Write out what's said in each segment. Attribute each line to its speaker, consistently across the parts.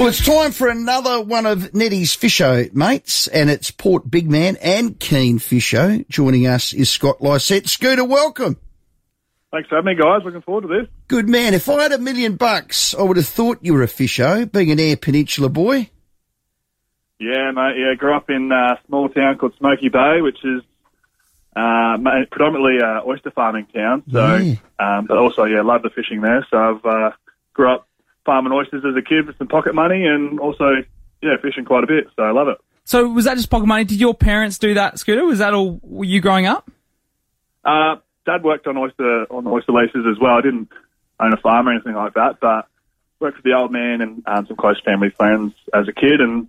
Speaker 1: Well, it's time for another one of Nettie's Fisho mates, and it's Port Big Man and Keen Fisho. Joining us is Scott Lycett. Scooter, welcome.
Speaker 2: Thanks for having me, guys. Looking forward to this.
Speaker 1: Good man. If I had a million bucks, I would have thought you were a Fisho, being an Eyre Peninsula boy.
Speaker 2: Yeah, mate. Yeah, grew up in a small town called Smoky Bay, which is uh, predominantly a oyster farming town. So,
Speaker 1: Yeah.
Speaker 2: um, but also, yeah, love the fishing there. So I've uh, grew up farming oysters as a kid with some pocket money, and also, yeah, fishing quite a bit. So I love it.
Speaker 3: So was that just pocket money? Did your parents do that, Scooter? Was that all were you growing up?
Speaker 2: Uh, Dad worked on oyster on oyster leases as well. I didn't own a farm or anything like that, but worked with the old man and um, some close family friends as a kid, and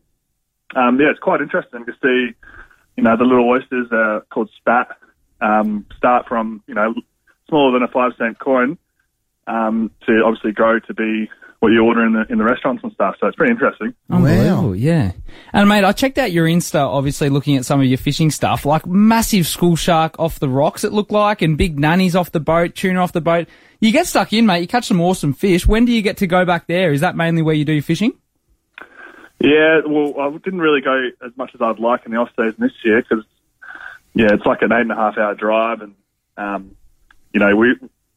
Speaker 2: um, yeah, it's quite interesting to see, you know, the little oysters uh, called spat um, start from you know smaller than a five cent coin um, to obviously grow to be what you order in the in the restaurants and stuff. So it's pretty interesting.
Speaker 3: Unbelievable, yeah. And mate, I checked out your Insta, obviously looking at some of your fishing stuff, like massive school shark off the rocks it looked like, and big nannies off the boat, tuna off the boat. You get stuck in, mate. You catch some awesome fish. When do you get to go back there? Is that mainly where you do your fishing?
Speaker 2: Yeah, well, I didn't really go as much as I'd like in the off season this year because, yeah, it's like an eight and a half hour drive, and um, you know we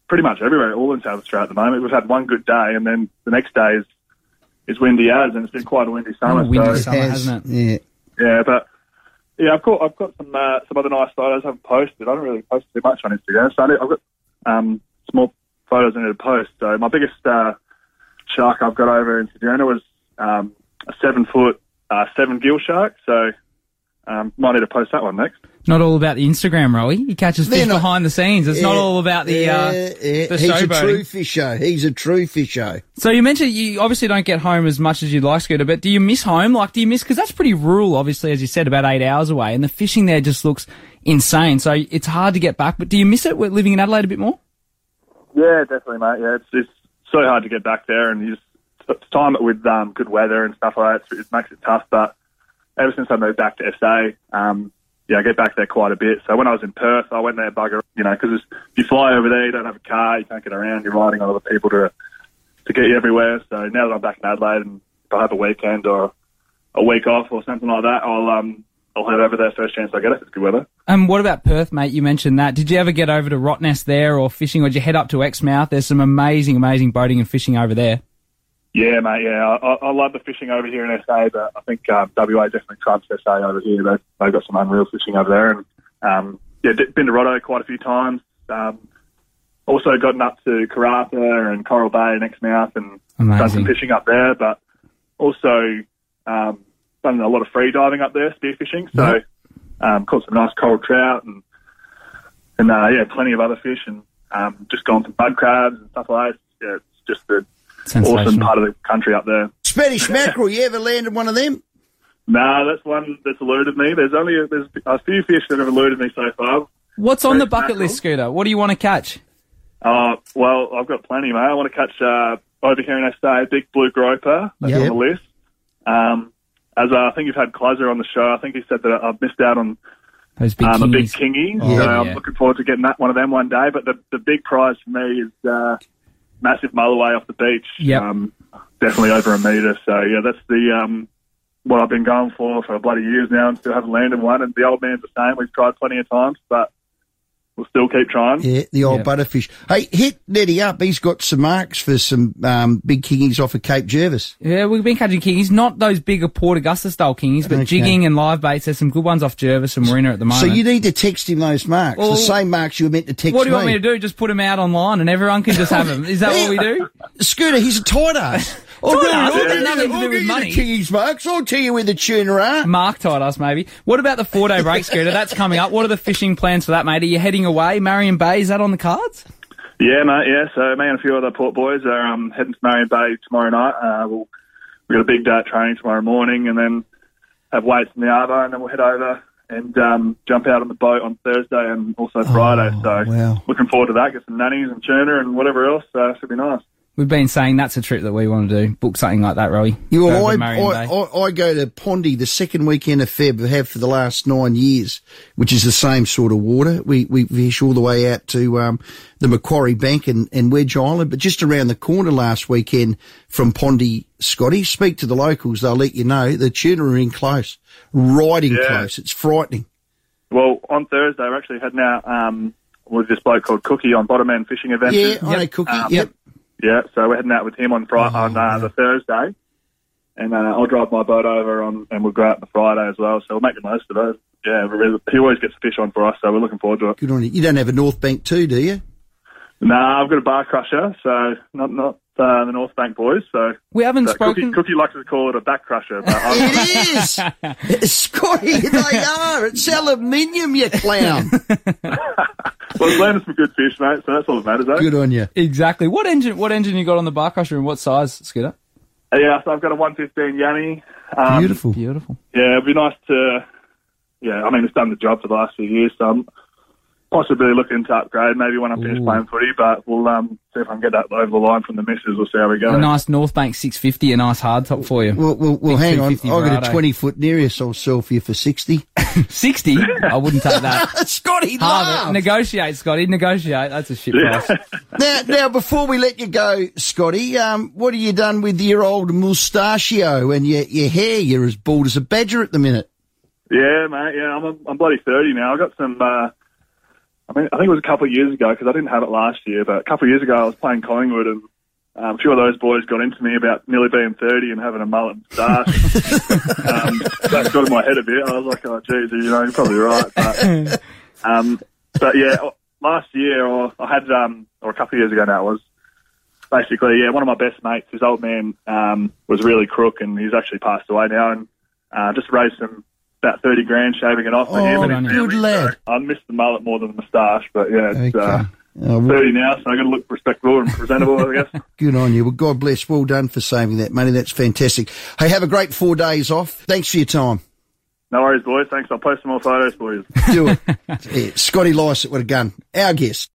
Speaker 2: pretty much everywhere, all in South Australia at the moment. We've had one good day, and then the next day is is windy as, and it's been quite a windy summer.
Speaker 3: Oh, windy
Speaker 2: so,
Speaker 3: summer,
Speaker 1: Has-
Speaker 3: hasn't it?
Speaker 1: Yeah.
Speaker 2: yeah, but yeah, I've got I've got some uh, some other nice photos I haven't posted. I don't really post too much on Instagram, so I need- I've got um, small photos I need to post. So my biggest uh, shark I've got over in Ceduna was um, a seven foot uh, seven gill shark. So um, might need to post that one next.
Speaker 3: Not all about the Instagram, Rowie. He catches
Speaker 1: They're
Speaker 3: fish
Speaker 1: not-
Speaker 3: behind the scenes. It's not all about the
Speaker 1: yeah,
Speaker 3: uh,
Speaker 1: yeah.
Speaker 3: the
Speaker 1: He's a
Speaker 3: showboating.
Speaker 1: true fisher. He's a true fisher.
Speaker 3: So you mentioned you obviously don't get home as much as you'd like, Scooter, but do you miss home? Like, do you miss, because that's pretty rural, obviously, as you said, about eight hours away, and the fishing there just looks insane. So it's hard to get back, but do you miss it with living in Adelaide a bit more?
Speaker 2: Yeah, definitely, mate. Yeah, it's it's so hard to get back there, and you just time it with um, good weather and stuff like that. It makes it tough. But ever since I moved back to SA, um, yeah, I get back there quite a bit. So when I was in Perth, I went there bugger, you know, because you fly over there, you don't have a car, you can't get around, you're riding on other people to to get you everywhere. So now that I'm back in Adelaide, and if I have a weekend or a week off or something like that, I'll um I'll head over there first chance I get if it's good weather.
Speaker 3: And what about Perth, mate? You mentioned that. Did you ever get over to Rottnest there or fishing, or did you head up to Exmouth? There's some amazing, amazing boating and fishing over there.
Speaker 2: Yeah, mate. Yeah, I, I love the fishing over here in SA, but I think um, WA definitely trumps SA over here. They've, they've got some unreal fishing over there, and um, yeah, been to Rotto quite a few times. Um, also gotten up to Karratha and Coral Bay and Exmouth, and done some fishing up there. But also um, done a lot of free diving up there, spearfishing. So um, caught some nice coral trout and and uh, yeah, plenty of other fish, and um, just gone some mud crabs and stuff like that. Yeah, it's just the awesome part of the country up there.
Speaker 1: Spanish mackerel, you ever landed one of them?
Speaker 2: No, that's one that's eluded me. There's only a, there's a few fish that have eluded me so far.
Speaker 3: What's on the bucket
Speaker 2: mackerel.
Speaker 3: list, Scooter? What do you want to catch?
Speaker 2: Uh, well, I've got plenty, mate. I want to catch uh, over here in SA, big blue groper. That's
Speaker 1: Yep.
Speaker 2: on the list. Um, as uh, I think you've had Kleiser on the show, I think he said that I've missed out on
Speaker 3: Those big
Speaker 2: um, a big
Speaker 3: kingies.
Speaker 2: kingy.
Speaker 3: Oh,
Speaker 2: so
Speaker 3: yeah.
Speaker 2: I'm looking forward to getting that one of them one day. But the the big prize for me is uh, massive mulloway off the beach.
Speaker 3: Yep.
Speaker 2: Um, definitely over a metre. So yeah, that's the um, what I've been going for for bloody years now, and still haven't landed one. And the old man's the same. We've tried plenty of times, but we'll still keep trying.
Speaker 1: Yeah, the old
Speaker 3: Yep.
Speaker 1: butterfish. Hey, hit Nettie up. He's got some marks for some um, big kingies off of Cape Jervis.
Speaker 3: Yeah, we've been catching kingies, not those bigger Port Augusta style kingies, but
Speaker 1: Okay.
Speaker 3: jigging and live baits. There's some good ones off Jervis and Marina at the moment.
Speaker 1: So you need to text him those marks,
Speaker 3: Well,
Speaker 1: the same marks you were meant to text
Speaker 3: what do you want me to do? Just put them out online and everyone can just have them. Is that what we do?
Speaker 1: Scooter, he's a tight ass. I'll
Speaker 3: Tight
Speaker 1: give you-
Speaker 3: ass?
Speaker 1: I'll
Speaker 3: It's nothing
Speaker 1: the-
Speaker 3: to do with money.
Speaker 1: the kingies marks. I'll tell you where the tuna are.
Speaker 3: Mark tied us, maybe. What about the four day break, Scooter? That's coming up. What are the fishing plans for that, mate? Are you heading away? Marion Bay, is that on the cards?
Speaker 2: Yeah, mate. Yeah. So me and a few other port boys are um, heading to Marion Bay tomorrow night. Uh, we'll we've got a big day at training tomorrow morning, and then have weights in the arbour, and then we'll head over and um, jump out on the boat on Thursday and also Friday. so
Speaker 1: wow.
Speaker 2: looking forward to that. Get some nannies and tuna and whatever else. Uh, should be nice.
Speaker 3: We've been saying that's a trip that we want to do. Book something like that, Rowie.
Speaker 1: You
Speaker 3: Go
Speaker 1: well, I, I, I, I go to Pondy the second weekend of Feb, have for the last nine years, which is the same sort of water. We, we fish all the way out to, um, the Macquarie Bank and, and Wedge Island, but just around the corner last weekend from Pondy, Scotty, speak to the locals, they'll let you know the tuna are in close, riding
Speaker 2: Yeah.
Speaker 1: close. It's frightening.
Speaker 2: Well, on Thursday we're actually heading out um, with this bloke called Cookie on Bottom End Fishing
Speaker 1: Yeah,
Speaker 2: Adventures.
Speaker 1: I know Cookie.
Speaker 2: Um,
Speaker 1: yep.
Speaker 2: Yeah, so we're heading out with him on Friday,
Speaker 1: Oh,
Speaker 2: on uh, the Thursday, and uh, I'll drive my boat over on, and we'll go out on the Friday as well. So we'll make the most of it. Yeah, we're really, he always gets the fish on for us, so we're looking forward to it.
Speaker 1: Good on you. You don't have a North Bank too, do you?
Speaker 2: Nah, I've got a bar crusher, so not not uh, the North Bank boys. So
Speaker 3: we haven't
Speaker 2: so
Speaker 3: spoken.
Speaker 2: Cookie likes to call it a back crusher, but
Speaker 1: It is! Scotty, they are. It's aluminium, you clown.
Speaker 2: well, it's landing some good fish, mate. So that's all that matters, eh?
Speaker 1: Good on you.
Speaker 3: Exactly. What engine? What engine you got on the bar crusher and what size, Skidder?
Speaker 2: Uh, Yeah, so I've got a 115 Yanni. Um,
Speaker 1: Beautiful.
Speaker 3: Beautiful.
Speaker 2: Yeah, it'd be nice to. Yeah, I mean, it's done the job for the last few years, so I'm possibly looking to upgrade maybe when I finish
Speaker 3: Ooh.
Speaker 2: playing footy, but we'll um, see if I can get that over the line from the misses. We'll see how we go.
Speaker 3: A nice North Bank 650, a nice hard top for you.
Speaker 1: Well, well, well hang on. I've got a 20 foot Nereus I'll sell for you for 60.
Speaker 3: 60? I wouldn't take that.
Speaker 1: Scotty,
Speaker 3: Harvey, negotiate, Scotty. Negotiate. That's a shit
Speaker 2: Yeah.
Speaker 3: price.
Speaker 1: now, now, before we let you go, Scotty, um, what have you done with your old mustachio and your, your hair? You're as bald as a badger at the minute.
Speaker 2: Yeah, mate. Yeah, I'm, I'm bloody 30 now. I've got some. Uh, I mean, I think it was a couple of years ago because I didn't have it last year, but a couple of years ago I was playing Collingwood and um, a few of those boys got into me about nearly being 30 and having a mullet and moustache. um, that got in my head a bit. I was like, oh, geez, you know, you're probably right. But, um, but yeah, last year or I had, um, or a couple of years ago now, it was basically, yeah, one of my best mates, his old man, um, was really crook and he's actually passed away now and, uh, just raised some, about 30 grand shaving it off for
Speaker 1: Oh,
Speaker 2: him and
Speaker 3: good
Speaker 2: his
Speaker 3: on you.
Speaker 1: Good
Speaker 2: family.
Speaker 1: lad.
Speaker 2: So I missed the mullet more than the moustache, but yeah, it's,
Speaker 1: Okay.
Speaker 2: uh,
Speaker 1: Oh, well,
Speaker 2: 30 now, so I got to look respectable and presentable, I guess.
Speaker 1: good on you. Well, God bless. Well done for saving that money. That's fantastic. Hey, have a great four days off. Thanks for your time.
Speaker 2: No worries, boys. Thanks. I'll post some more photos for you.
Speaker 1: Do it. yeah, Scotty Lycett with a gun. Our guest.